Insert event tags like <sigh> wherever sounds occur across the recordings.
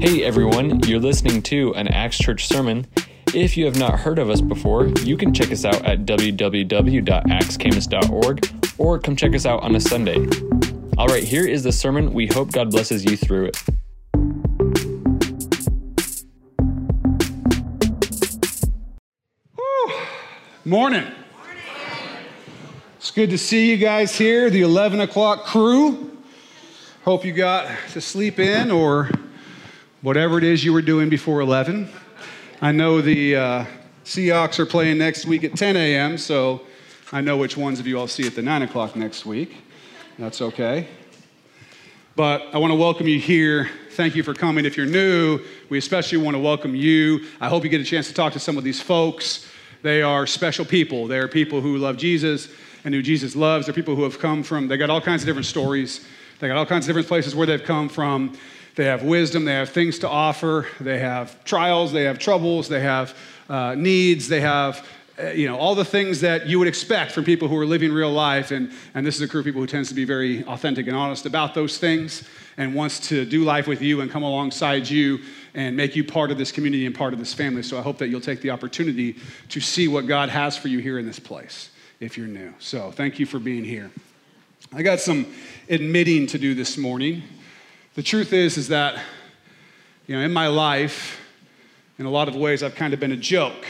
Hey everyone, you're listening to an Axe Church sermon. If you have not heard of us before, you can check us out at www.axcamus.org or come check us out on a Sunday. All right, here is the sermon. We hope God blesses you through it. Morning. It's good to see you guys here, the 11 o'clock crew. Hope you got to sleep in or whatever it is you were doing before 11. I know the uh, Seahawks are playing next week at 10 a.m., so I know which ones of you I'll see at the 9 o'clock next week. That's okay. But I want to welcome you here. Thank you for coming. If you're new, we especially want to welcome you. I hope you get a chance to talk to some of these folks. They are special people. They are people who love Jesus and who Jesus loves. They're people who have come from, they got all kinds of different stories. They got all kinds of different places where they've come from. They have wisdom, they have things to offer, they have trials, they have troubles, they have uh, needs, they have uh, you know, all the things that you would expect from people who are living real life. And, and this is a group of people who tends to be very authentic and honest about those things and wants to do life with you and come alongside you and make you part of this community and part of this family. So I hope that you'll take the opportunity to see what God has for you here in this place if you're new. So thank you for being here. I got some admitting to do this morning. The truth is, is that, you know, in my life, in a lot of ways, I've kind of been a joke.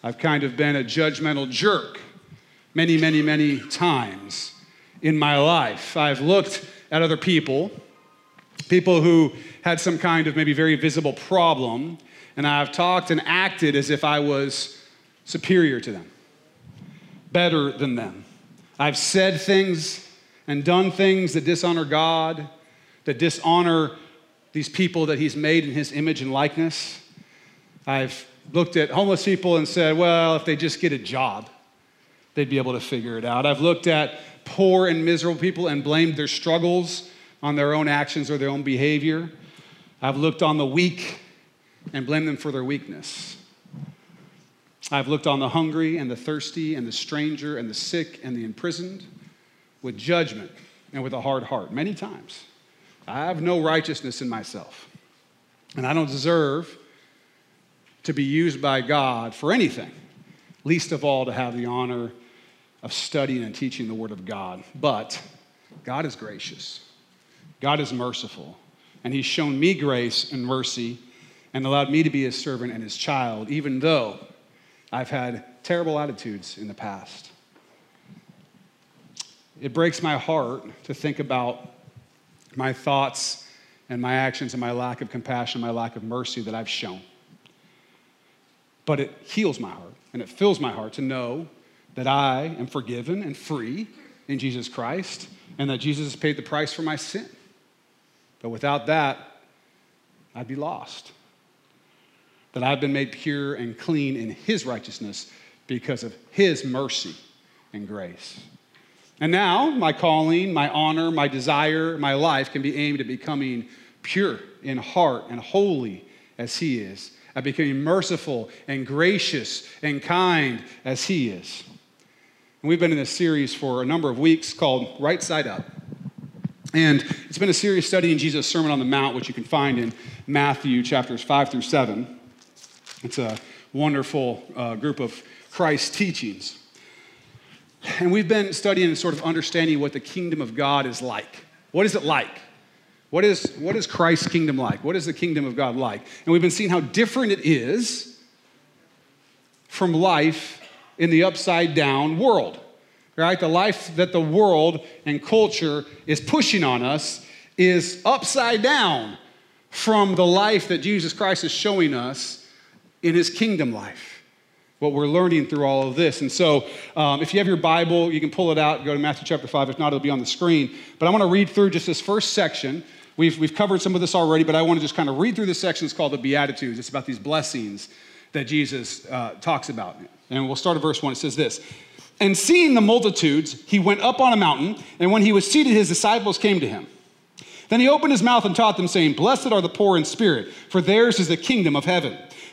I've kind of been a judgmental jerk many, many, many times in my life. I've looked at other people, people who had some kind of maybe very visible problem, and I've talked and acted as if I was superior to them, better than them. I've said things and done things that dishonor God, that dishonor these people that He's made in His image and likeness. I've looked at homeless people and said, well, if they just get a job, they'd be able to figure it out. I've looked at poor and miserable people and blamed their struggles on their own actions or their own behavior. I've looked on the weak and blamed them for their weakness. I've looked on the hungry and the thirsty and the stranger and the sick and the imprisoned with judgment and with a hard heart many times. I have no righteousness in myself, and I don't deserve to be used by God for anything, least of all to have the honor of studying and teaching the Word of God. But God is gracious, God is merciful, and He's shown me grace and mercy and allowed me to be His servant and His child, even though I've had terrible attitudes in the past. It breaks my heart to think about my thoughts and my actions and my lack of compassion, my lack of mercy that I've shown. But it heals my heart and it fills my heart to know that I am forgiven and free in Jesus Christ and that Jesus has paid the price for my sin. But without that, I'd be lost. That I've been made pure and clean in His righteousness because of His mercy and grace. And now, my calling, my honor, my desire, my life can be aimed at becoming pure in heart and holy as He is at becoming merciful and gracious and kind as He is. And we've been in this series for a number of weeks called Right Side Up. And it's been a serious study in Jesus' Sermon on the Mount, which you can find in Matthew chapters 5 through 7. It's a wonderful uh, group of Christ's teachings. And we've been studying and sort of understanding what the kingdom of God is like. What is it like? What is, what is Christ's kingdom like? What is the kingdom of God like? And we've been seeing how different it is from life in the upside down world, right? The life that the world and culture is pushing on us is upside down from the life that Jesus Christ is showing us in his kingdom life what we're learning through all of this. And so, um, if you have your Bible, you can pull it out, go to Matthew chapter 5. If not, it'll be on the screen. But I want to read through just this first section We've, we've covered some of this already, but I want to just kind of read through this section. It's called the Beatitudes. It's about these blessings that Jesus uh, talks about. And we'll start at verse 1. It says this And seeing the multitudes, he went up on a mountain, and when he was seated, his disciples came to him. Then he opened his mouth and taught them, saying, Blessed are the poor in spirit, for theirs is the kingdom of heaven.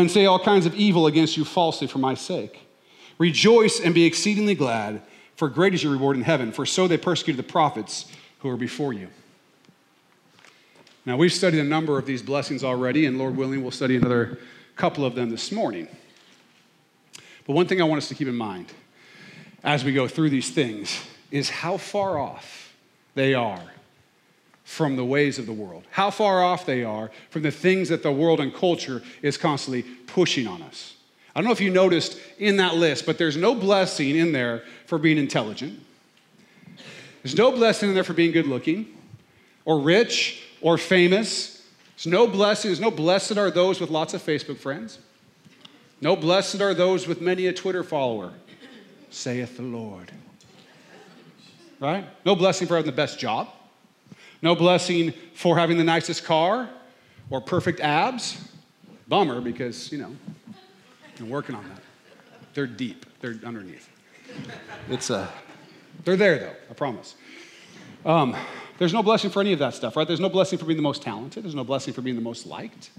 and say all kinds of evil against you falsely for my sake. Rejoice and be exceedingly glad, for great is your reward in heaven, for so they persecuted the prophets who were before you. Now, we've studied a number of these blessings already, and Lord willing, we'll study another couple of them this morning. But one thing I want us to keep in mind as we go through these things is how far off they are from the ways of the world, how far off they are from the things that the world and culture is constantly pushing on us. I don't know if you noticed in that list, but there's no blessing in there for being intelligent. There's no blessing in there for being good looking or rich or famous. There's no blessing. There's no blessed are those with lots of Facebook friends. No blessed are those with many a Twitter follower, saith the Lord. Right? No blessing for having the best job. No blessing for having the nicest car or perfect abs. Bummer because, you know, I'm working on that. They're deep, they're underneath. It's a, uh, they're there though, I promise. Um, there's no blessing for any of that stuff, right? There's no blessing for being the most talented. There's no blessing for being the most liked.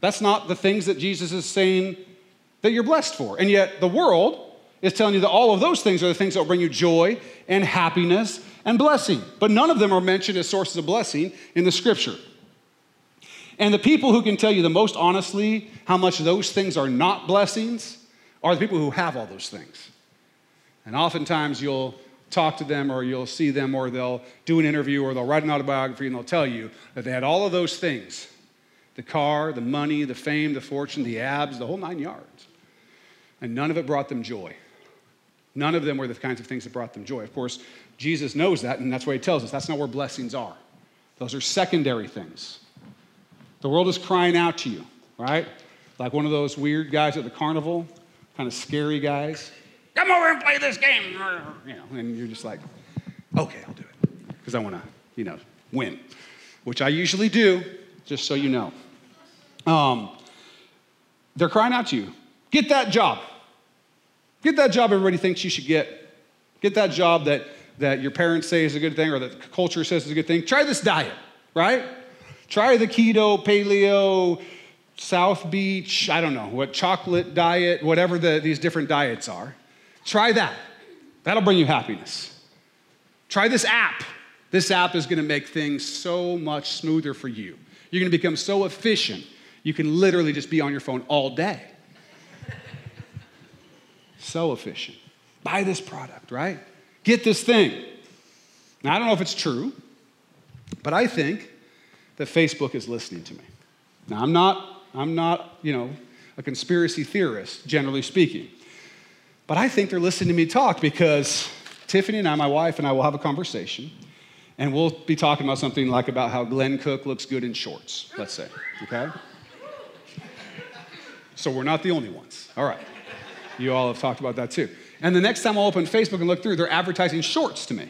That's not the things that Jesus is saying that you're blessed for. And yet, the world is telling you that all of those things are the things that will bring you joy and happiness and blessing. But none of them are mentioned as sources of blessing in the scripture. And the people who can tell you the most honestly how much those things are not blessings are the people who have all those things. And oftentimes you'll talk to them or you'll see them or they'll do an interview or they'll write an autobiography and they'll tell you that they had all of those things the car, the money, the fame, the fortune, the abs, the whole nine yards. And none of it brought them joy. None of them were the kinds of things that brought them joy. Of course, Jesus knows that, and that's why he tells us that's not where blessings are. Those are secondary things. The world is crying out to you, right? Like one of those weird guys at the carnival, kind of scary guys come over and play this game. You know, and you're just like, okay, I'll do it. Because I want to, you know, win, which I usually do, just so you know. Um, they're crying out to you get that job. Get that job everybody thinks you should get. Get that job that, that your parents say is a good thing or that culture says is a good thing. Try this diet, right? Try the keto, paleo, South Beach, I don't know, what chocolate diet, whatever the, these different diets are. Try that. That'll bring you happiness. Try this app. This app is going to make things so much smoother for you. You're going to become so efficient, you can literally just be on your phone all day. So efficient. Buy this product, right? Get this thing. Now, I don't know if it's true, but I think that Facebook is listening to me. Now, I'm not, I'm not, you know, a conspiracy theorist, generally speaking. But I think they're listening to me talk because Tiffany and I, my wife and I, will have a conversation and we'll be talking about something like about how Glenn Cook looks good in shorts, let's say, okay? So we're not the only ones. All right. You all have talked about that too. And the next time I'll open Facebook and look through, they're advertising shorts to me.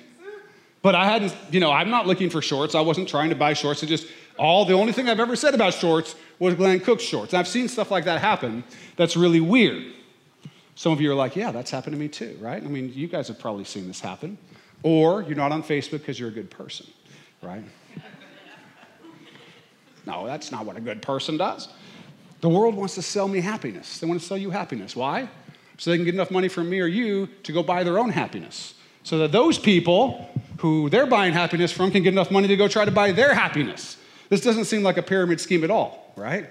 But I hadn't, you know, I'm not looking for shorts. I wasn't trying to buy shorts. It just all the only thing I've ever said about shorts was Glenn Cook's shorts. And I've seen stuff like that happen that's really weird. Some of you are like, yeah, that's happened to me too, right? I mean, you guys have probably seen this happen. Or you're not on Facebook because you're a good person, right? no, that's not what a good person does. The world wants to sell me happiness. They want to sell you happiness. Why? So they can get enough money from me or you to go buy their own happiness. So that those people who they're buying happiness from can get enough money to go try to buy their happiness. This doesn't seem like a pyramid scheme at all, right?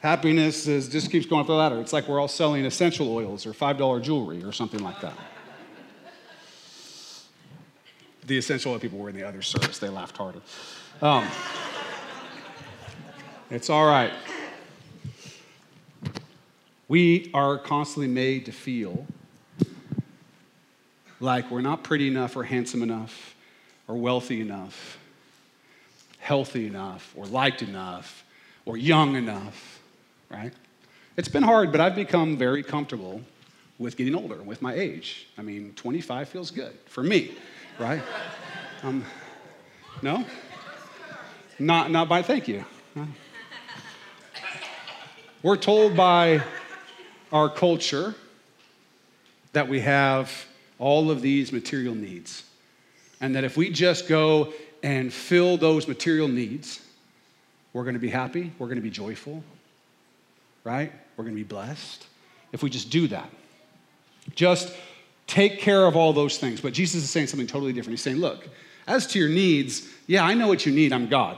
Happiness is, just keeps going up the ladder. It's like we're all selling essential oils or $5 jewelry or something like that. the essential oil people were in the other service. They laughed harder. Um, it's all right. We are constantly made to feel like we're not pretty enough or handsome enough or wealthy enough, healthy enough or liked enough or young enough right? It's been hard, but I've become very comfortable with getting older, with my age. I mean, 25 feels good for me, right? Um, no? Not, not by thank you. We're told by our culture that we have all of these material needs. And that if we just go and fill those material needs, we're going to be happy, we're going to be joyful, right? We're going to be blessed. If we just do that, just take care of all those things. But Jesus is saying something totally different. He's saying, look, as to your needs, yeah, I know what you need. I'm God.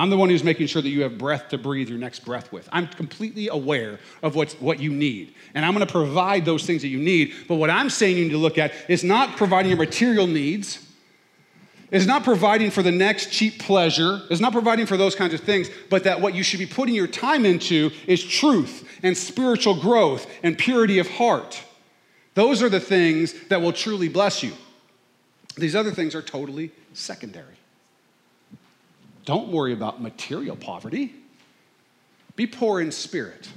I'm the one who's making sure that you have breath to breathe your next breath with. I'm completely aware of what's, what you need. And I'm going to provide those things that you need. But what I'm saying you need to look at is not providing your material needs, is not providing for the next cheap pleasure, is not providing for those kinds of things, but that what you should be putting your time into is truth and spiritual growth and purity of heart. Those are the things that will truly bless you. These other things are totally secondary. Don't worry about material poverty. Be poor in spirit.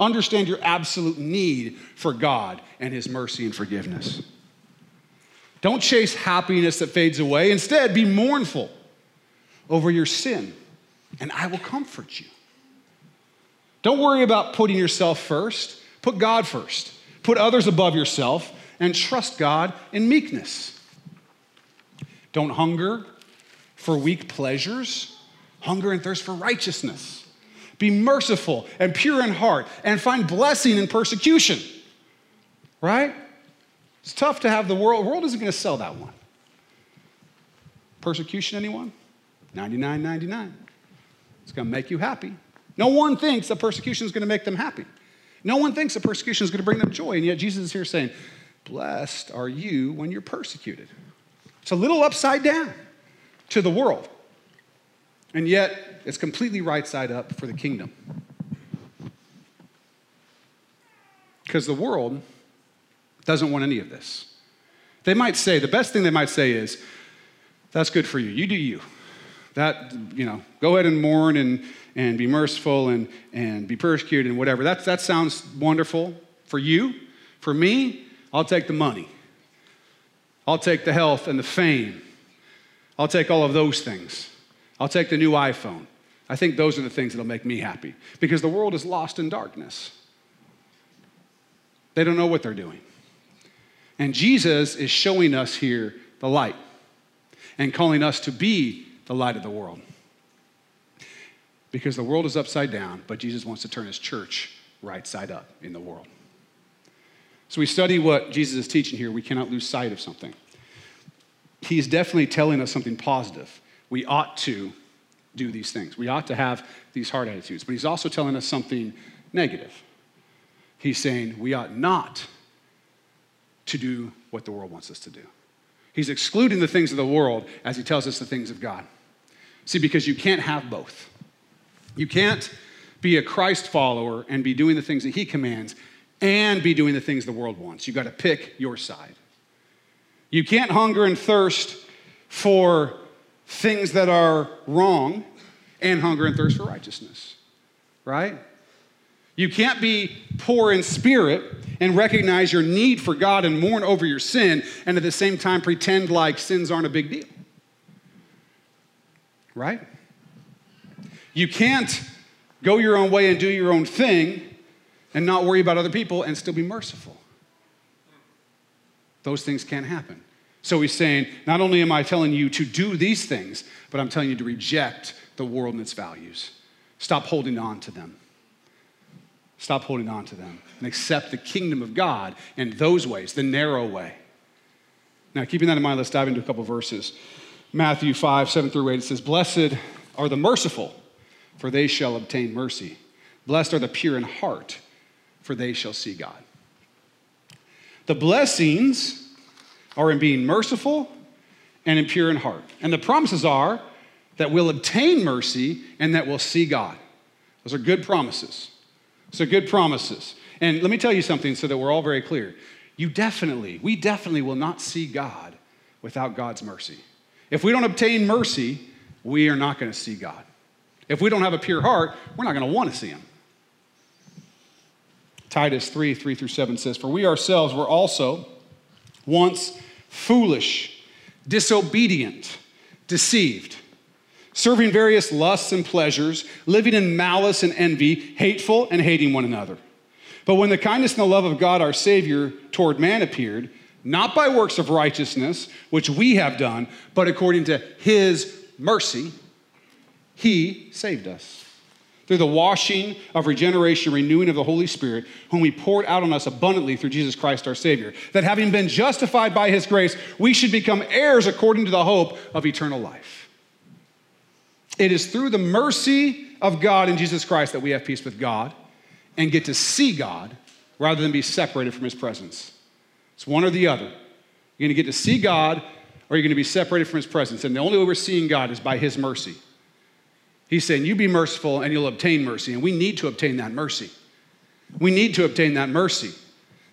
Understand your absolute need for God and His mercy and forgiveness. Don't chase happiness that fades away. Instead, be mournful over your sin, and I will comfort you. Don't worry about putting yourself first. Put God first. Put others above yourself and trust God in meekness. Don't hunger for weak pleasures, hunger and thirst for righteousness. Be merciful and pure in heart and find blessing in persecution. Right? It's tough to have the world. The world isn't going to sell that one. Persecution, anyone? 99.99. It's going to make you happy. No one thinks that persecution is going to make them happy. No one thinks that persecution is going to bring them joy. And yet Jesus is here saying, Blessed are you when you're persecuted. It's a little upside down to the world. And yet, it's completely right side up for the kingdom. Because the world doesn't want any of this. They might say, the best thing they might say is, that's good for you. You do you. That, you know, go ahead and mourn and, and be merciful and, and be persecuted and whatever. That, that sounds wonderful for you. For me, I'll take the money. I'll take the health and the fame I'll take all of those things. I'll take the new iPhone. I think those are the things that'll make me happy because the world is lost in darkness. They don't know what they're doing. And Jesus is showing us here the light and calling us to be the light of the world. Because the world is upside down, but Jesus wants to turn his church right side up in the world. So we study what Jesus is teaching here. We cannot lose sight of something he's definitely telling us something positive. We ought to do these things. We ought to have these hard attitudes. But he's also telling us something negative. He's saying we ought not to do what the world wants us to do. He's excluding the things of the world as he tells us the things of God. See, because you can't have both. You can't be a Christ follower and be doing the things that he commands and be doing the things the world wants. You've got to pick your side. You can't hunger and thirst for things that are wrong and hunger and thirst for righteousness, right? You can't be poor in spirit and recognize your need for God and mourn over your sin and at the same time pretend like sins aren't a big deal. Right? You can't go your own way and do your own thing and not worry about other people and still be merciful. Those things can't happen. So he's saying, not only am I telling you to do these things, but I'm telling you to reject the world and its values. Stop holding on to them. Stop holding on to them and accept the kingdom of God in those ways, the narrow way. Now, keeping that in mind, let's dive into a couple verses. Matthew 5, 7 through 8, it says, Blessed are the merciful, for they shall obtain mercy. Blessed are the pure in heart, for they shall see God. The blessings are in being merciful and in pure in heart. And the promises are that we'll obtain mercy and that we'll see God. Those are good promises. So, good promises. And let me tell you something so that we're all very clear. You definitely, we definitely will not see God without God's mercy. If we don't obtain mercy, we are not going to see God. If we don't have a pure heart, we're not going to want to see Him. Titus 3 3 through 7 says, For we ourselves were also once foolish, disobedient, deceived. serving various lusts and pleasures, living in malice and envy, hateful and hating one another. But when the kindness and the love of God our Savior toward man appeared, not by works of righteousness, which we have done, but according to his mercy, he saved us. Through the washing of regeneration, renewing of the Holy Spirit, whom he poured out on us abundantly through Jesus Christ our Savior, that having been justified by his grace, we should become heirs according to the hope of eternal life. It is through the mercy of God in Jesus Christ that we have peace with God and get to see God rather than be separated from his presence. It's one or the other. You're going to get to see God or you're going to be separated from his presence. And the only way we're seeing God is by his mercy. He's saying, You be merciful and you'll obtain mercy. And we need to obtain that mercy. We need to obtain that mercy.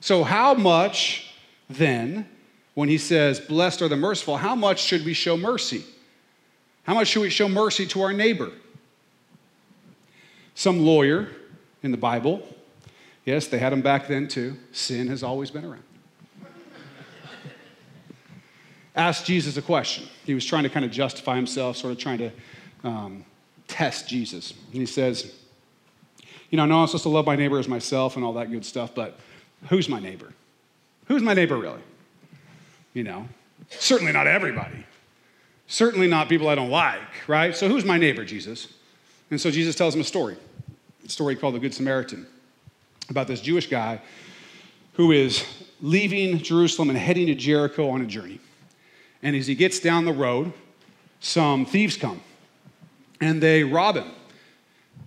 So, how much then, when he says, Blessed are the merciful, how much should we show mercy? How much should we show mercy to our neighbor? Some lawyer in the Bible, yes, they had him back then too. Sin has always been around asked Jesus a question. He was trying to kind of justify himself, sort of trying to um, test Jesus. And he says, You know, I know I'm supposed to love my neighbor as myself and all that good stuff, but who's my neighbor? Who's my neighbor really? You know, certainly not everybody. Certainly not people I don't like, right? So who's my neighbor, Jesus? And so Jesus tells him a story, a story called the Good Samaritan, about this Jewish guy who is leaving Jerusalem and heading to Jericho on a journey. And as he gets down the road, some thieves come and they rob him.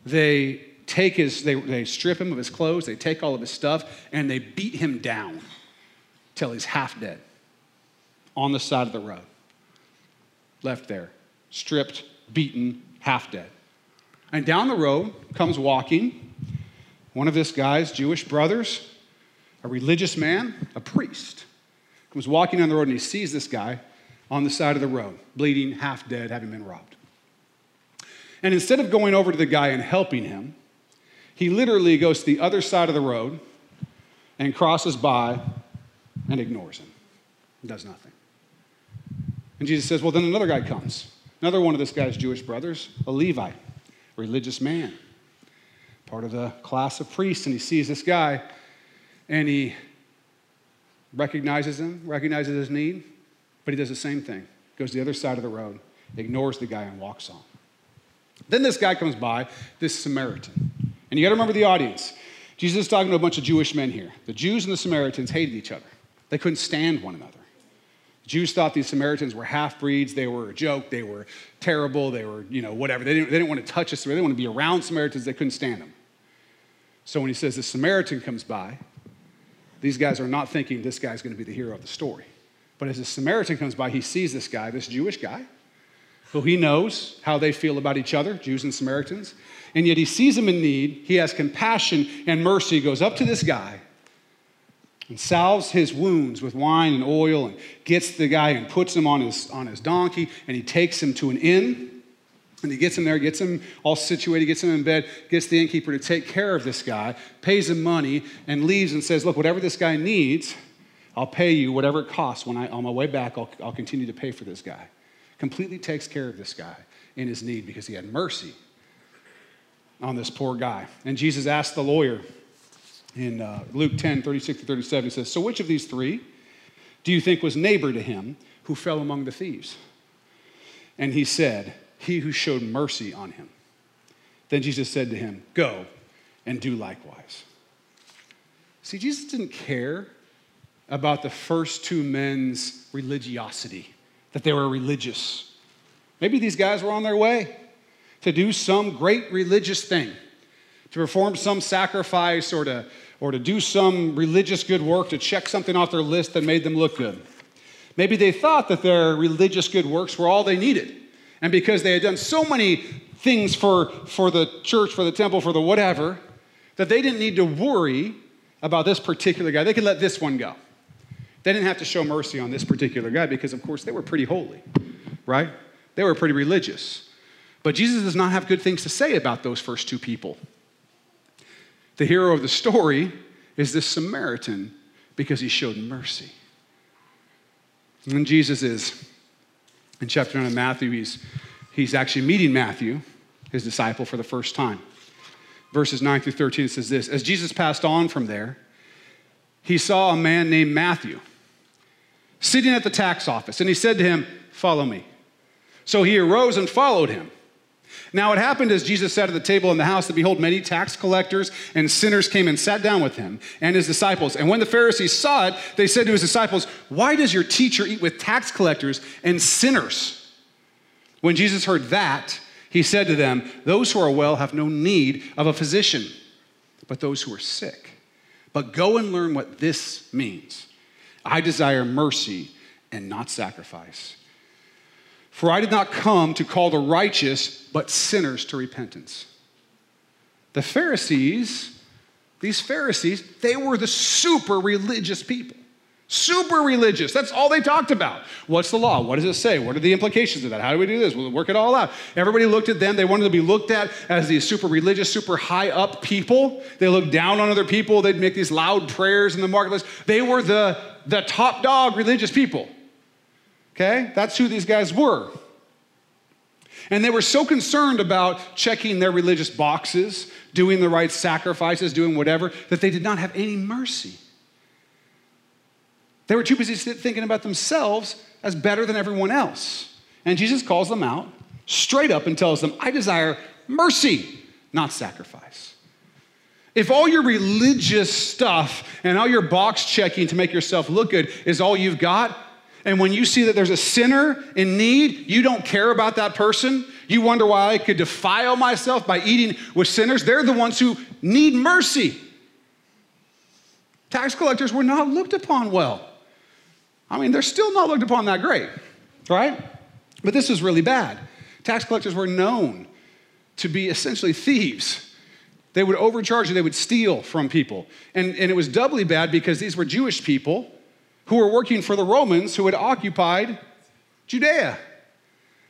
They take his, they, they strip him of his clothes, they take all of his stuff, and they beat him down till he's half dead on the side of the road. Left there, stripped, beaten, half dead. And down the road comes walking one of this guy's Jewish brothers, a religious man, a priest. Comes walking down the road and he sees this guy on the side of the road, bleeding, half dead, having been robbed. And instead of going over to the guy and helping him, he literally goes to the other side of the road and crosses by and ignores him. Does nothing. And Jesus says, Well, then another guy comes. Another one of this guy's Jewish brothers, a Levite, religious man, part of the class of priests. And he sees this guy and he recognizes him, recognizes his need, but he does the same thing. Goes the other side of the road, ignores the guy, and walks on. Then this guy comes by, this Samaritan. And you got to remember the audience. Jesus is talking to a bunch of Jewish men here. The Jews and the Samaritans hated each other, they couldn't stand one another. The Jews thought these Samaritans were half breeds. They were a joke. They were terrible. They were, you know, whatever. They didn't, they didn't want to touch us. They didn't want to be around Samaritans. They couldn't stand them. So when he says the Samaritan comes by, these guys are not thinking this guy's going to be the hero of the story. But as the Samaritan comes by, he sees this guy, this Jewish guy, who he knows how they feel about each other, Jews and Samaritans. And yet he sees him in need. He has compassion and mercy, goes up to this guy and salves his wounds with wine and oil and gets the guy and puts him on his, on his donkey and he takes him to an inn. And he gets him there, gets him all situated, gets him in bed, gets the innkeeper to take care of this guy, pays him money, and leaves and says, Look, whatever this guy needs, I'll pay you whatever it costs. When I, on my way back, I'll, I'll continue to pay for this guy. Completely takes care of this guy in his need because he had mercy on this poor guy. And Jesus asked the lawyer in uh, Luke 10, 36 to 37, he says, So which of these three do you think was neighbor to him who fell among the thieves? And he said, He who showed mercy on him. Then Jesus said to him, Go and do likewise. See, Jesus didn't care about the first two men's religiosity, that they were religious. Maybe these guys were on their way to do some great religious thing, to perform some sacrifice or to, or to do some religious good work, to check something off their list that made them look good. Maybe they thought that their religious good works were all they needed. And because they had done so many things for, for the church, for the temple, for the whatever, that they didn't need to worry about this particular guy. They could let this one go. They didn't have to show mercy on this particular guy because, of course, they were pretty holy, right? They were pretty religious. But Jesus does not have good things to say about those first two people. The hero of the story is this Samaritan because he showed mercy. And Jesus is, in chapter 9 of Matthew, he's, he's actually meeting Matthew, his disciple, for the first time. Verses 9 through 13 says this As Jesus passed on from there, he saw a man named Matthew sitting at the tax office, and he said to him, Follow me. So he arose and followed him. Now it happened as Jesus sat at the table in the house that behold, many tax collectors and sinners came and sat down with him and his disciples. And when the Pharisees saw it, they said to his disciples, Why does your teacher eat with tax collectors and sinners? When Jesus heard that, he said to them, Those who are well have no need of a physician, but those who are sick. But go and learn what this means. I desire mercy and not sacrifice. For I did not come to call the righteous, but sinners to repentance. The Pharisees, these Pharisees, they were the super religious people. Super religious. That's all they talked about. What's the law? What does it say? What are the implications of that? How do we do this? We'll work it all out. Everybody looked at them. They wanted to be looked at as these super religious, super high up people. They looked down on other people. They'd make these loud prayers in the marketplace. They were the, the top dog religious people. Okay? That's who these guys were. And they were so concerned about checking their religious boxes, doing the right sacrifices, doing whatever, that they did not have any mercy. They were too busy thinking about themselves as better than everyone else. And Jesus calls them out straight up and tells them, I desire mercy, not sacrifice. If all your religious stuff and all your box checking to make yourself look good is all you've got, and when you see that there's a sinner in need, you don't care about that person. You wonder why I could defile myself by eating with sinners. They're the ones who need mercy. Tax collectors were not looked upon well. I mean, they're still not looked upon that great, right? But this was really bad. Tax collectors were known to be essentially thieves. They would overcharge and they would steal from people. And, and it was doubly bad because these were Jewish people who were working for the Romans who had occupied Judea.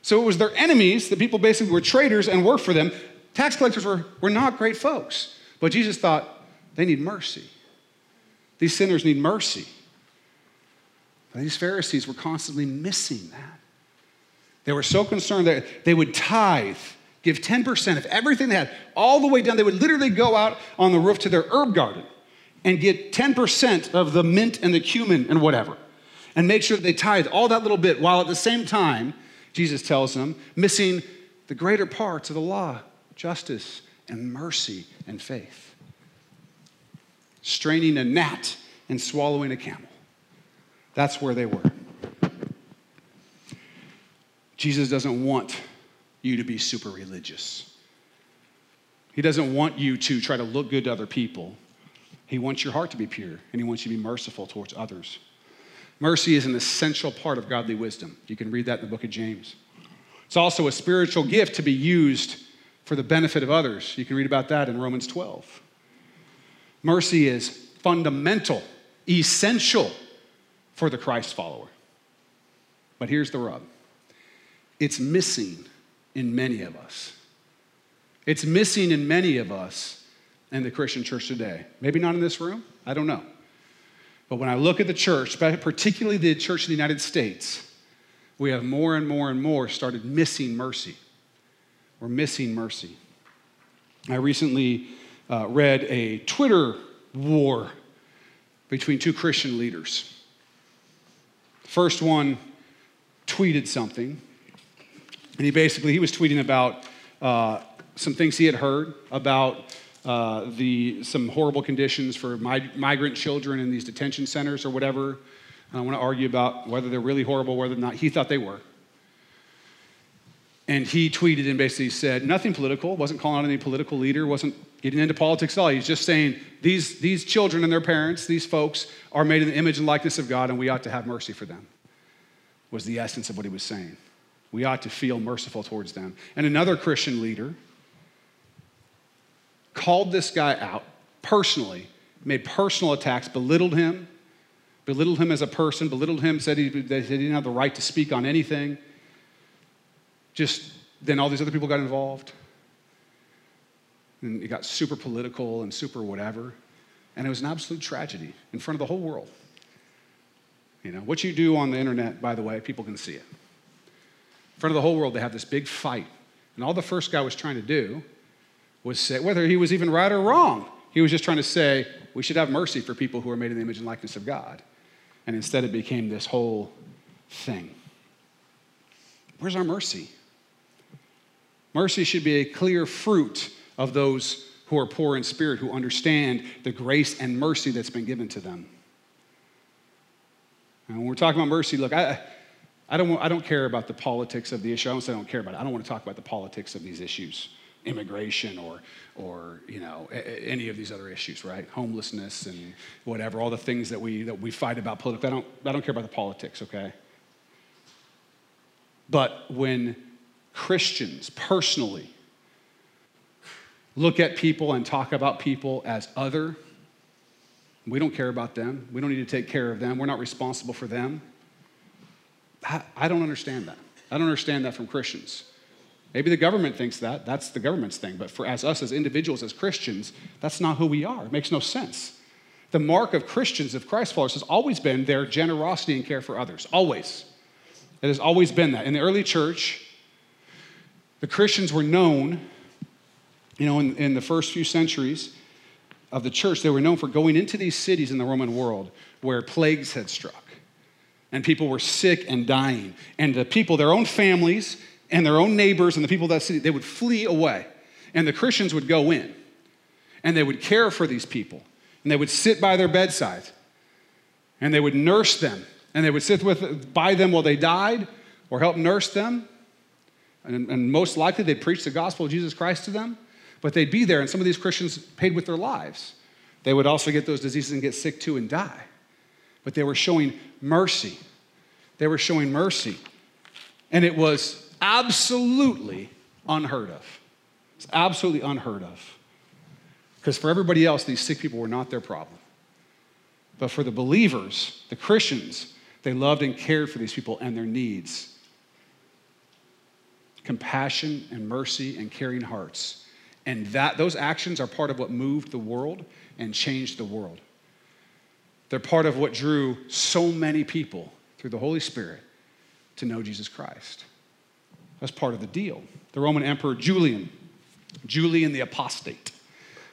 So it was their enemies, the people basically were traitors and worked for them. Tax collectors were, were not great folks. But Jesus thought, they need mercy. These sinners need mercy. These Pharisees were constantly missing that. They were so concerned that they would tithe, give 10% of everything they had, all the way down. They would literally go out on the roof to their herb garden and get 10% of the mint and the cumin and whatever, and make sure that they tithe all that little bit, while at the same time, Jesus tells them, missing the greater parts of the law justice and mercy and faith. Straining a gnat and swallowing a camel. That's where they were. Jesus doesn't want you to be super religious. He doesn't want you to try to look good to other people. He wants your heart to be pure, and He wants you to be merciful towards others. Mercy is an essential part of godly wisdom. You can read that in the book of James. It's also a spiritual gift to be used for the benefit of others. You can read about that in Romans 12. Mercy is fundamental, essential for the Christ follower. But here's the rub it's missing in many of us. It's missing in many of us in the Christian church today. Maybe not in this room, I don't know. But when I look at the church, particularly the church in the United States, we have more and more and more started missing mercy. We're missing mercy. I recently uh, read a Twitter war between two Christian leaders. First one tweeted something, and he basically he was tweeting about uh, some things he had heard about uh, the some horrible conditions for mig- migrant children in these detention centers or whatever. And I want to argue about whether they're really horrible, whether or not he thought they were. And he tweeted and basically said nothing political, wasn't calling out any political leader, wasn't getting into politics at all. He's just saying these, these children and their parents, these folks, are made in the image and likeness of God, and we ought to have mercy for them, was the essence of what he was saying. We ought to feel merciful towards them. And another Christian leader called this guy out personally, made personal attacks, belittled him, belittled him as a person, belittled him, said he, that he didn't have the right to speak on anything. Just then all these other people got involved. And it got super political and super whatever. And it was an absolute tragedy in front of the whole world. You know, what you do on the internet, by the way, people can see it. In front of the whole world, they have this big fight. And all the first guy was trying to do was say, whether he was even right or wrong, he was just trying to say, we should have mercy for people who are made in the image and likeness of God. And instead, it became this whole thing. Where's our mercy? Mercy should be a clear fruit of those who are poor in spirit, who understand the grace and mercy that's been given to them. And when we're talking about mercy, look, I, I, don't, I don't care about the politics of the issue. I don't say I don't care about it. I don't want to talk about the politics of these issues, immigration or, or you know, any of these other issues, right? Homelessness and whatever, all the things that we, that we fight about politically. I don't, I don't care about the politics, okay? But when Christians personally look at people and talk about people as other, we don't care about them. We don't need to take care of them. We're not responsible for them. I, I don't understand that. I don't understand that from Christians. Maybe the government thinks that. That's the government's thing. But for as us as individuals, as Christians, that's not who we are. It makes no sense. The mark of Christians, of Christ followers, has always been their generosity and care for others. Always. It has always been that. In the early church, the Christians were known, you know, in, in the first few centuries of the church, they were known for going into these cities in the Roman world where plagues had struck and people were sick and dying. And the people, their own families and their own neighbors and the people of that city, they would flee away. And the Christians would go in and they would care for these people and they would sit by their bedside and they would nurse them and they would sit with, by them while they died or help nurse them. And, and most likely they'd preach the gospel of Jesus Christ to them, but they'd be there, and some of these Christians paid with their lives. They would also get those diseases and get sick too and die. But they were showing mercy. They were showing mercy. And it was absolutely unheard of. It's absolutely unheard of. Because for everybody else, these sick people were not their problem. But for the believers, the Christians, they loved and cared for these people and their needs. Compassion and mercy and caring hearts. And that, those actions are part of what moved the world and changed the world. They're part of what drew so many people through the Holy Spirit to know Jesus Christ. That's part of the deal. The Roman Emperor Julian, Julian the Apostate,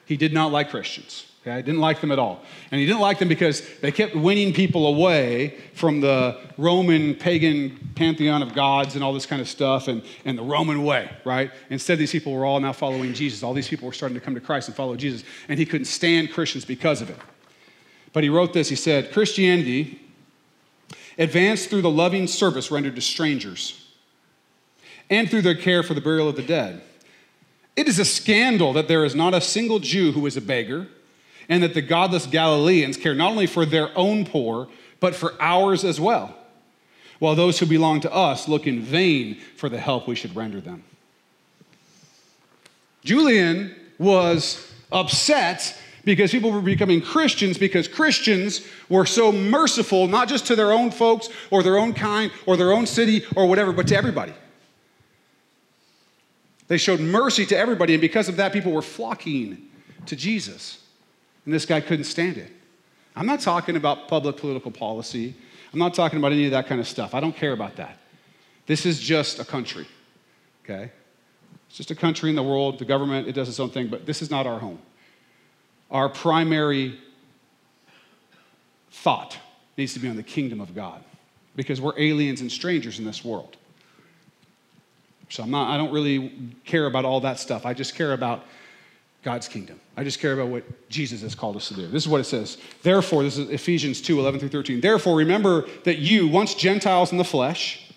he did not like Christians. Okay? Didn't like them at all. And he didn't like them because they kept winning people away from the Roman pagan pantheon of gods and all this kind of stuff and, and the Roman way, right? Instead, these people were all now following Jesus. All these people were starting to come to Christ and follow Jesus. And he couldn't stand Christians because of it. But he wrote this he said, Christianity advanced through the loving service rendered to strangers and through their care for the burial of the dead. It is a scandal that there is not a single Jew who is a beggar and that the godless Galileans care not only for their own poor, but for ours as well, while those who belong to us look in vain for the help we should render them. Julian was upset because people were becoming Christians because Christians were so merciful, not just to their own folks or their own kind or their own city or whatever, but to everybody. They showed mercy to everybody, and because of that, people were flocking to Jesus. And this guy couldn't stand it. I'm not talking about public political policy. I'm not talking about any of that kind of stuff. I don't care about that. This is just a country, okay? It's just a country in the world. The government, it does its own thing, but this is not our home. Our primary thought needs to be on the kingdom of God because we're aliens and strangers in this world. So I'm not, I don't really care about all that stuff. I just care about God's kingdom. I just care about what Jesus has called us to do. This is what it says. Therefore, this is Ephesians 2 11 through 13. Therefore, remember that you, once Gentiles in the flesh,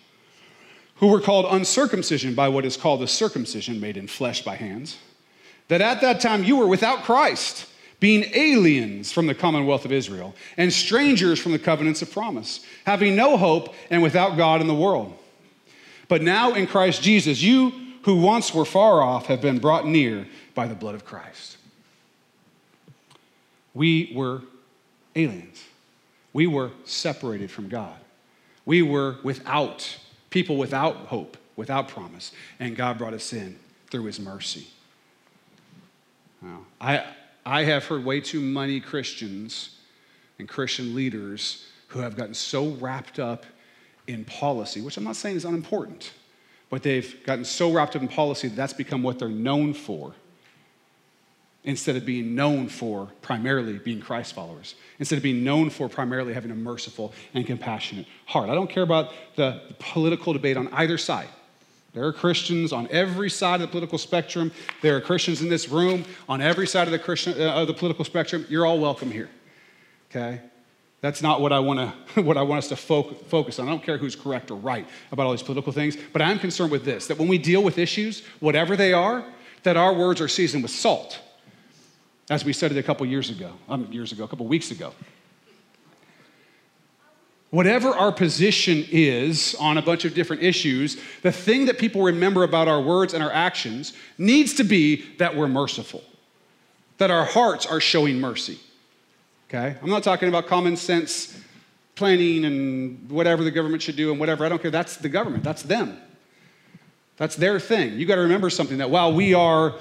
who were called uncircumcision by what is called the circumcision made in flesh by hands, that at that time you were without Christ, being aliens from the commonwealth of Israel, and strangers from the covenants of promise, having no hope and without God in the world. But now in Christ Jesus, you who once were far off have been brought near by the blood of Christ. We were aliens. We were separated from God. We were without, people without hope, without promise. And God brought us in through his mercy. Now, I, I have heard way too many Christians and Christian leaders who have gotten so wrapped up in policy, which I'm not saying is unimportant, But they've gotten so wrapped up in policy that that's become what they're known for instead of being known for primarily being Christ followers, instead of being known for primarily having a merciful and compassionate heart. I don't care about the political debate on either side. There are Christians on every side of the political spectrum. There are Christians in this room on every side of the, Christian, uh, of the political spectrum. You're all welcome here. Okay? That's not what I want to <laughs> what I want us to fo- focus on. I don't care who's correct or right about all these political things, but I'm concerned with this that when we deal with issues, whatever they are, that our words are seasoned with salt as we studied a couple years ago, um, years ago, a couple weeks ago. Whatever our position is on a bunch of different issues, the thing that people remember about our words and our actions needs to be that we're merciful, that our hearts are showing mercy. Okay? I'm not talking about common sense planning and whatever the government should do and whatever. I don't care. That's the government, that's them. That's their thing. You got to remember something that while we are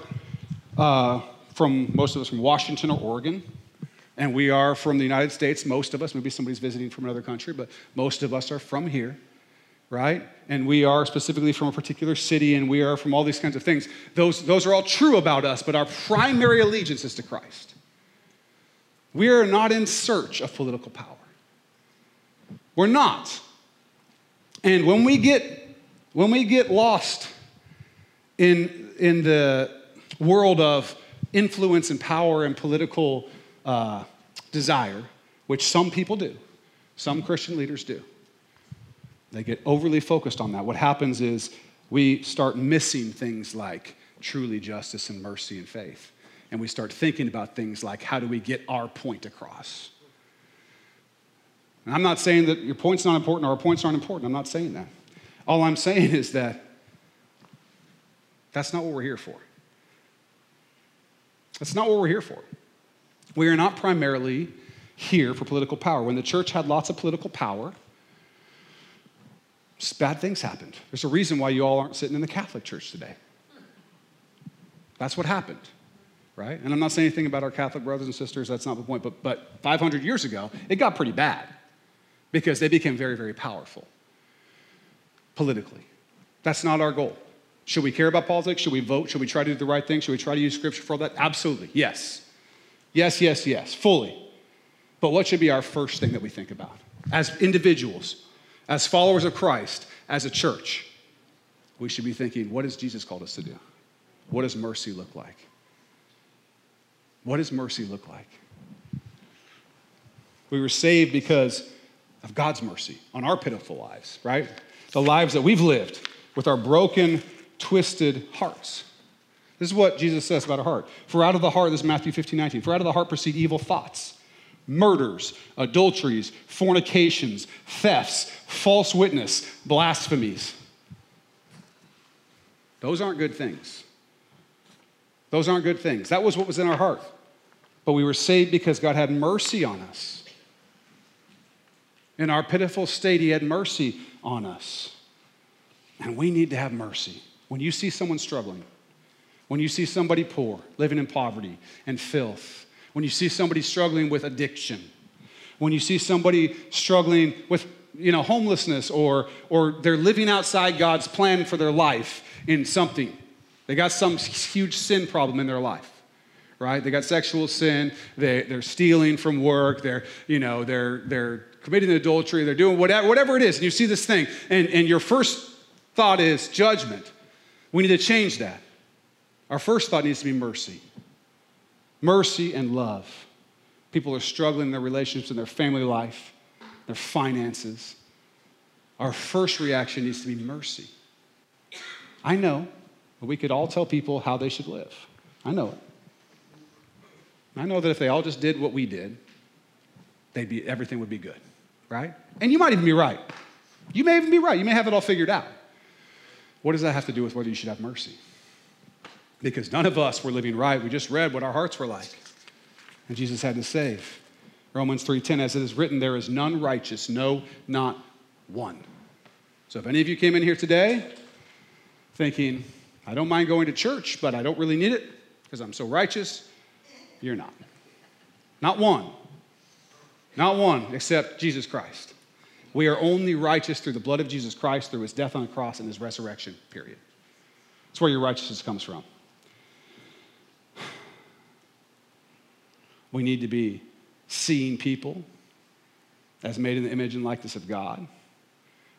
uh, from most of us from Washington or Oregon, and we are from the United States, most of us, maybe somebody's visiting from another country, but most of us are from here, right? And we are specifically from a particular city, and we are from all these kinds of things. Those, those are all true about us, but our primary allegiance is to Christ. We are not in search of political power. We're not. And when we get, when we get lost in, in the world of influence and power and political uh, desire, which some people do, some Christian leaders do. They get overly focused on that. What happens is we start missing things like truly justice and mercy and faith. And we start thinking about things like how do we get our point across? And I'm not saying that your point's not important or our points aren't important. I'm not saying that. All I'm saying is that that's not what we're here for. That's not what we're here for. We are not primarily here for political power. When the church had lots of political power, bad things happened. There's a reason why you all aren't sitting in the Catholic Church today. That's what happened, right? And I'm not saying anything about our Catholic brothers and sisters, that's not the point, but, but 500 years ago, it got pretty bad because they became very, very powerful politically. That's not our goal. Should we care about politics? Should we vote? Should we try to do the right thing? Should we try to use scripture for all that? Absolutely. Yes. Yes, yes, yes, fully. But what should be our first thing that we think about? As individuals, as followers of Christ, as a church, we should be thinking, what has Jesus called us to do? What does mercy look like? What does mercy look like? We were saved because of God's mercy on our pitiful lives, right? The lives that we've lived with our broken, twisted hearts. This is what Jesus says about our heart. For out of the heart, this is Matthew 15, 19, for out of the heart proceed evil thoughts, murders, adulteries, fornications, thefts, false witness, blasphemies. Those aren't good things. Those aren't good things. That was what was in our heart. But we were saved because God had mercy on us. In our pitiful state, He had mercy on us. And we need to have mercy. When you see someone struggling, when you see somebody poor, living in poverty and filth, when you see somebody struggling with addiction, when you see somebody struggling with you know, homelessness or, or they're living outside God's plan for their life in something, they got some huge sin problem in their life right? They got sexual sin, they, they're stealing from work, they're, you know, they're, they're committing adultery, they're doing whatever, whatever it is, and you see this thing, and, and your first thought is judgment. We need to change that. Our first thought needs to be mercy. Mercy and love. People are struggling in their relationships, in their family life, their finances. Our first reaction needs to be mercy. I know, but we could all tell people how they should live. I know it. I know that if they all just did what we did, they'd be, everything would be good, right? And you might even be right. You may even be right. You may have it all figured out. What does that have to do with whether you should have mercy? Because none of us were living right. We just read what our hearts were like. And Jesus had to save. Romans 3:10 as it is written there is none righteous no not one. So if any of you came in here today thinking I don't mind going to church but I don't really need it because I'm so righteous, you're not. Not one. Not one except Jesus Christ. We are only righteous through the blood of Jesus Christ, through his death on the cross and his resurrection, period. That's where your righteousness comes from. We need to be seeing people as made in the image and likeness of God.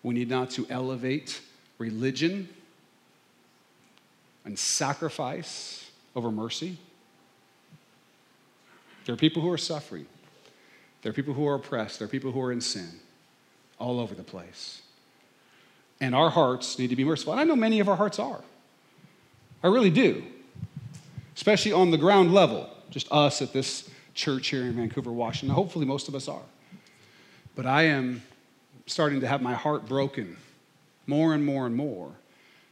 We need not to elevate religion and sacrifice over mercy. There are people who are suffering. There are people who are oppressed. There are people who are in sin all over the place. And our hearts need to be merciful. And I know many of our hearts are. I really do. Especially on the ground level, just us at this church here in Vancouver, Washington. Hopefully, most of us are. But I am starting to have my heart broken more and more and more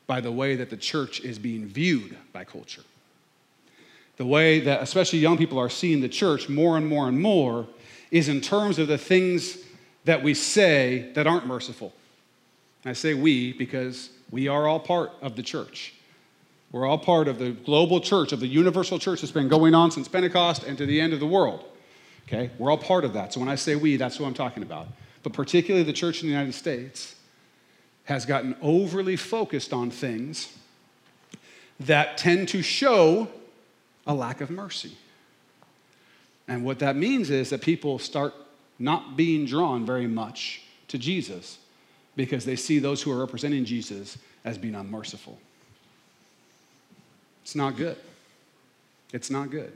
by the way that the church is being viewed by culture. The way that, especially young people, are seeing the church more and more and more is in terms of the things that we say that aren't merciful. I say we because we are all part of the church. We're all part of the global church, of the universal church that's been going on since Pentecost and to the end of the world. Okay? We're all part of that. So when I say we, that's what I'm talking about. But particularly the church in the United States has gotten overly focused on things that tend to show a lack of mercy. And what that means is that people start not being drawn very much to Jesus because they see those who are representing Jesus as being unmerciful. It's not good. It's not good.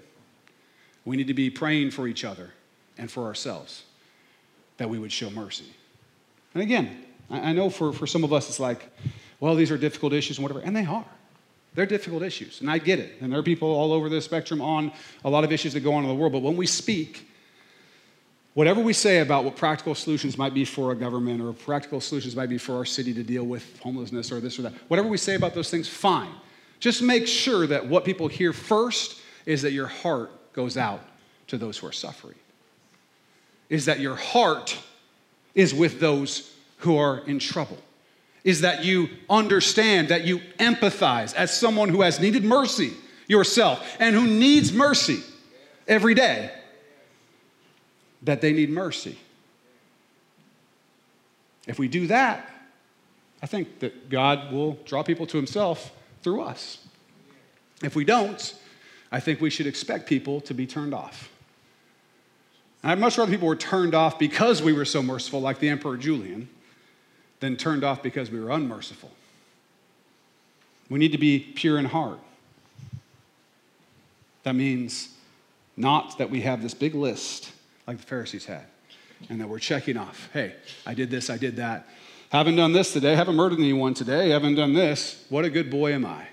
We need to be praying for each other and for ourselves that we would show mercy. And again, I know for, for some of us it's like, well, these are difficult issues and whatever, and they are. They're difficult issues, and I get it. And there are people all over the spectrum on a lot of issues that go on in the world. But when we speak, whatever we say about what practical solutions might be for a government or practical solutions might be for our city to deal with homelessness or this or that, whatever we say about those things, fine. Just make sure that what people hear first is that your heart goes out to those who are suffering, is that your heart is with those who are in trouble. Is that you understand, that you empathize as someone who has needed mercy yourself and who needs mercy every day, that they need mercy. If we do that, I think that God will draw people to Himself through us. If we don't, I think we should expect people to be turned off. I'd much rather people were turned off because we were so merciful, like the Emperor Julian, than turned off because we were unmerciful. We need to be pure in heart. That means not that we have this big list like the Pharisees had and that we're checking off. Hey, I did this, I did that. Haven't done this today, haven't murdered anyone today, haven't done this. What a good boy am I.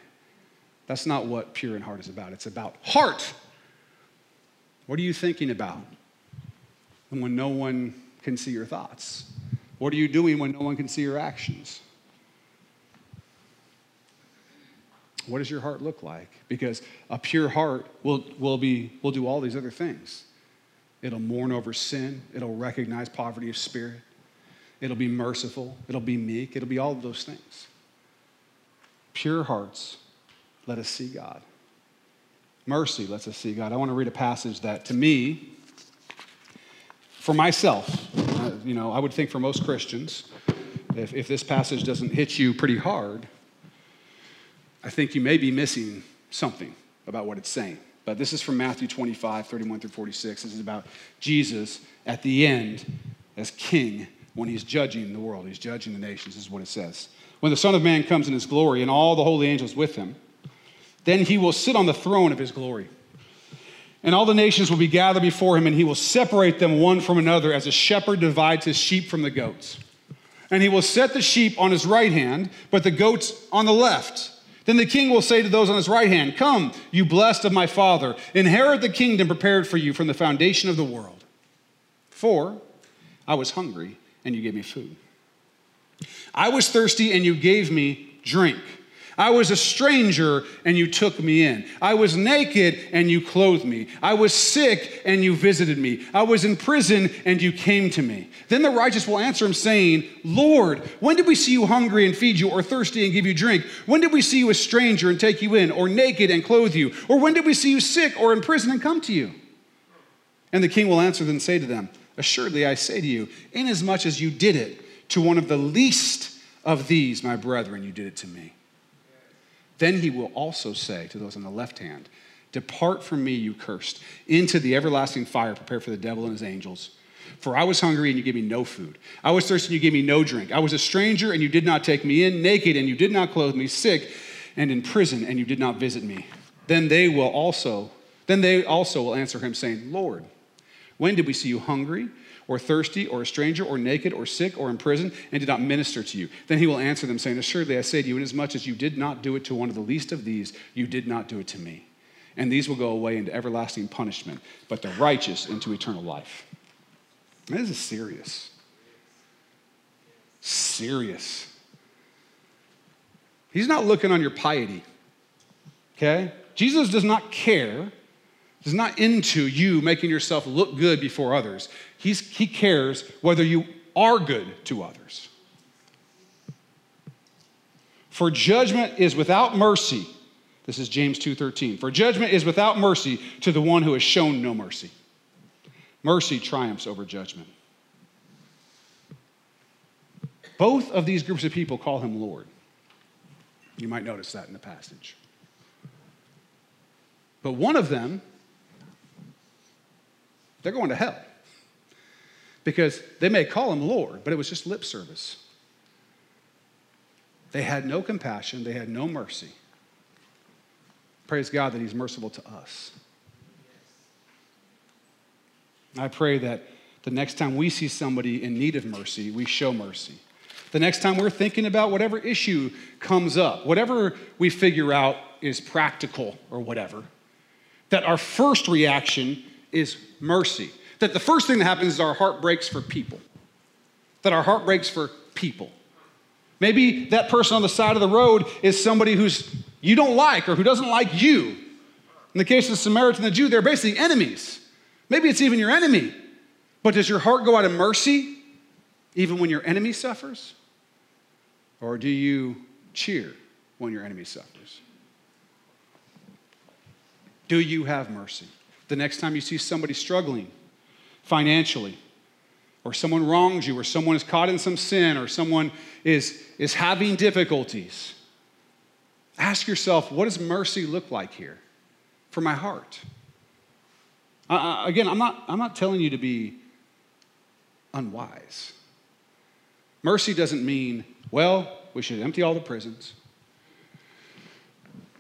That's not what pure in heart is about. It's about heart. What are you thinking about when no one can see your thoughts? What are you doing when no one can see your actions? What does your heart look like? Because a pure heart will, will, be, will do all these other things. It'll mourn over sin, it'll recognize poverty of spirit, it'll be merciful, it'll be meek, it'll be all of those things. Pure hearts let us see God. Mercy lets us see God. I want to read a passage that to me, for myself, you know, I would think for most Christians, if, if this passage doesn't hit you pretty hard, I think you may be missing something about what it's saying. But this is from Matthew 25, 31 through 46. This is about Jesus at the end as king when he's judging the world, he's judging the nations. Is what it says. When the Son of Man comes in his glory and all the holy angels with him, then he will sit on the throne of his glory. And all the nations will be gathered before him, and he will separate them one from another as a shepherd divides his sheep from the goats. And he will set the sheep on his right hand, but the goats on the left. Then the king will say to those on his right hand, Come, you blessed of my father, inherit the kingdom prepared for you from the foundation of the world. For I was hungry, and you gave me food. I was thirsty, and you gave me drink. I was a stranger and you took me in. I was naked and you clothed me. I was sick and you visited me. I was in prison and you came to me. Then the righteous will answer him, saying, Lord, when did we see you hungry and feed you, or thirsty and give you drink? When did we see you a stranger and take you in, or naked and clothe you? Or when did we see you sick or in prison and come to you? And the king will answer them and say to them, Assuredly, I say to you, inasmuch as you did it to one of the least of these, my brethren, you did it to me. Then he will also say to those on the left hand, Depart from me, you cursed, into the everlasting fire prepared for the devil and his angels. For I was hungry and you gave me no food. I was thirsty and you gave me no drink. I was a stranger and you did not take me in, naked and you did not clothe me, sick and in prison and you did not visit me. Then they will also, then they also will answer him, saying, Lord, when did we see you hungry or thirsty or a stranger or naked or sick or in prison and did not minister to you? Then he will answer them, saying, Assuredly I say to you, inasmuch as you did not do it to one of the least of these, you did not do it to me. And these will go away into everlasting punishment, but the righteous into eternal life. This is serious. Serious. He's not looking on your piety. Okay? Jesus does not care, is not into you making yourself look good before others. He's, he cares whether you are good to others. For judgment is without mercy. This is James 2:13. For judgment is without mercy to the one who has shown no mercy. Mercy triumphs over judgment. Both of these groups of people call him Lord. You might notice that in the passage. But one of them, they're going to hell. Because they may call him Lord, but it was just lip service. They had no compassion, they had no mercy. Praise God that He's merciful to us. I pray that the next time we see somebody in need of mercy, we show mercy. The next time we're thinking about whatever issue comes up, whatever we figure out is practical or whatever, that our first reaction is mercy. That the first thing that happens is our heart breaks for people. That our heart breaks for people. Maybe that person on the side of the road is somebody who's you don't like or who doesn't like you. In the case of the Samaritan and the Jew, they're basically enemies. Maybe it's even your enemy. But does your heart go out of mercy even when your enemy suffers? Or do you cheer when your enemy suffers? Do you have mercy? The next time you see somebody struggling financially, or someone wrongs you, or someone is caught in some sin, or someone is, is having difficulties, ask yourself what does mercy look like here for my heart? Uh, again, I'm not, I'm not telling you to be unwise. Mercy doesn't mean, well, we should empty all the prisons.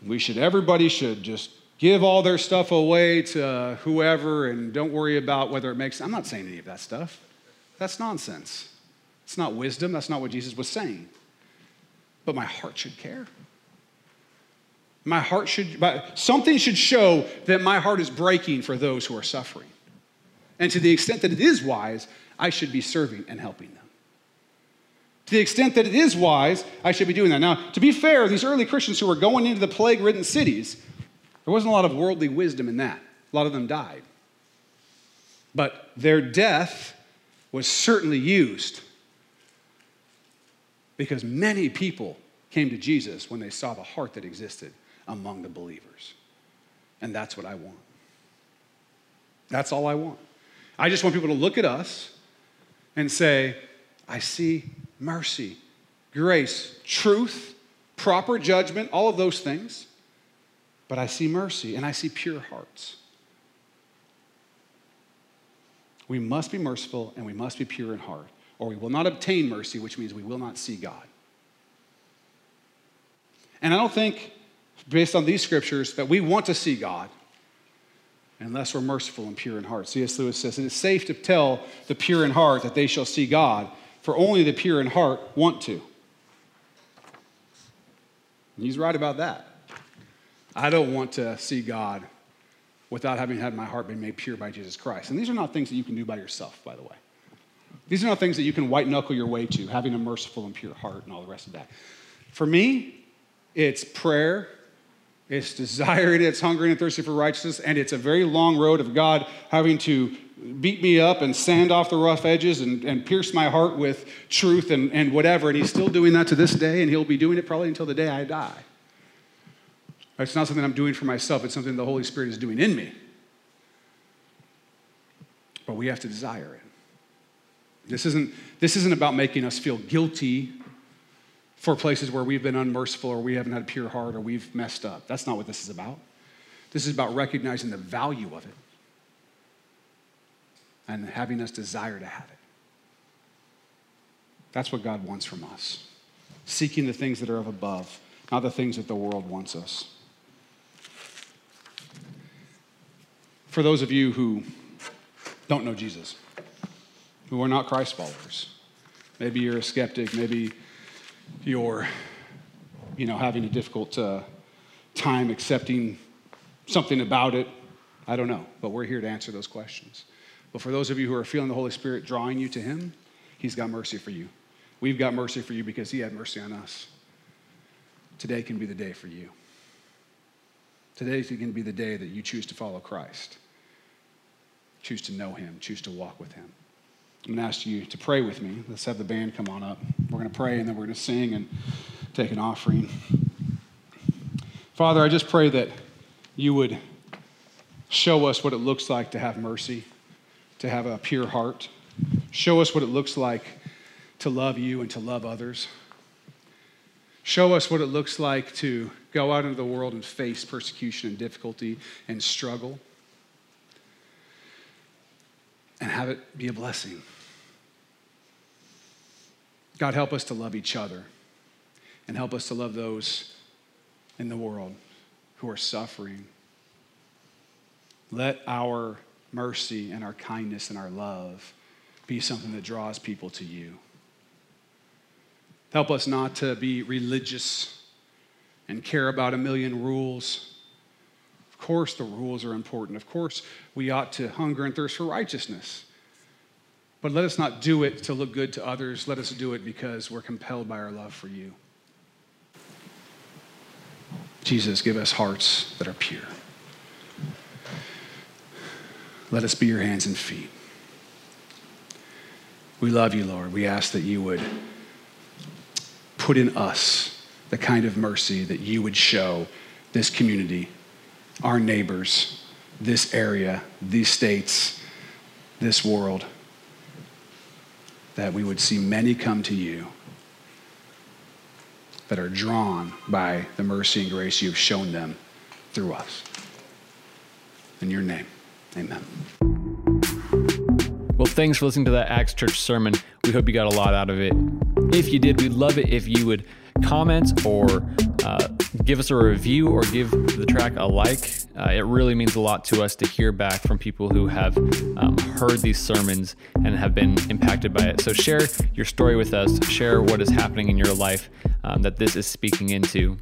We should, everybody should just give all their stuff away to whoever and don't worry about whether it makes I'm not saying any of that stuff. That's nonsense. It's not wisdom. That's not what Jesus was saying. But my heart should care. My heart should, something should show that my heart is breaking for those who are suffering. And to the extent that it is wise, I should be serving and helping them. To the extent that it is wise, I should be doing that. Now, to be fair, these early Christians who were going into the plague ridden cities, there wasn't a lot of worldly wisdom in that. A lot of them died. But their death was certainly used because many people came to Jesus when they saw the heart that existed among the believers. And that's what I want. That's all I want. I just want people to look at us and say, I see mercy, grace, truth, proper judgment, all of those things. But I see mercy and I see pure hearts. We must be merciful and we must be pure in heart, or we will not obtain mercy, which means we will not see God. And I don't think, based on these scriptures, that we want to see God unless we're merciful and pure in heart. C.S. Lewis says it is safe to tell the pure in heart that they shall see God for only the pure in heart want to. And he's right about that. I don't want to see God without having had my heart be made pure by Jesus Christ. And these are not things that you can do by yourself, by the way. These are not things that you can white knuckle your way to, having a merciful and pure heart and all the rest of that. For me, it's prayer, it's desiring, it's hungering and thirsting for righteousness, and it's a very long road of God having to beat me up and sand off the rough edges and, and pierce my heart with truth and, and whatever. And he's still doing that to this day, and he'll be doing it probably until the day I die. It's not something I'm doing for myself, it's something the Holy Spirit is doing in me. But we have to desire it. This isn't, this isn't about making us feel guilty for places where we've been unmerciful or we haven't had a pure heart or we've messed up. That's not what this is about. This is about recognizing the value of it and having us desire to have it. That's what God wants from us. Seeking the things that are of above, not the things that the world wants us. For those of you who don't know Jesus, who are not Christ followers, maybe you're a skeptic, maybe you're, you know, having a difficult uh, time accepting something about it. I don't know, but we're here to answer those questions. But for those of you who are feeling the Holy Spirit drawing you to Him, He's got mercy for you. We've got mercy for you because He had mercy on us. Today can be the day for you. Today to be the day that you choose to follow Christ, choose to know Him, choose to walk with Him. I'm going to ask you to pray with me. Let's have the band come on up. We're going to pray and then we're going to sing and take an offering. Father, I just pray that you would show us what it looks like to have mercy, to have a pure heart. Show us what it looks like to love you and to love others. Show us what it looks like to go out into the world and face persecution and difficulty and struggle and have it be a blessing. God, help us to love each other and help us to love those in the world who are suffering. Let our mercy and our kindness and our love be something that draws people to you. Help us not to be religious and care about a million rules. Of course, the rules are important. Of course, we ought to hunger and thirst for righteousness. But let us not do it to look good to others. Let us do it because we're compelled by our love for you. Jesus, give us hearts that are pure. Let us be your hands and feet. We love you, Lord. We ask that you would put in us the kind of mercy that you would show this community, our neighbors, this area, these states, this world, that we would see many come to you that are drawn by the mercy and grace you've shown them through us. In your name, amen. Well, thanks for listening to that Acts Church sermon. We hope you got a lot out of it. If you did, we'd love it if you would comment or uh, give us a review or give the track a like. Uh, it really means a lot to us to hear back from people who have um, heard these sermons and have been impacted by it. So share your story with us, share what is happening in your life um, that this is speaking into.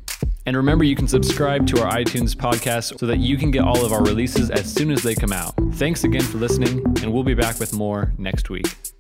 And remember, you can subscribe to our iTunes podcast so that you can get all of our releases as soon as they come out. Thanks again for listening, and we'll be back with more next week.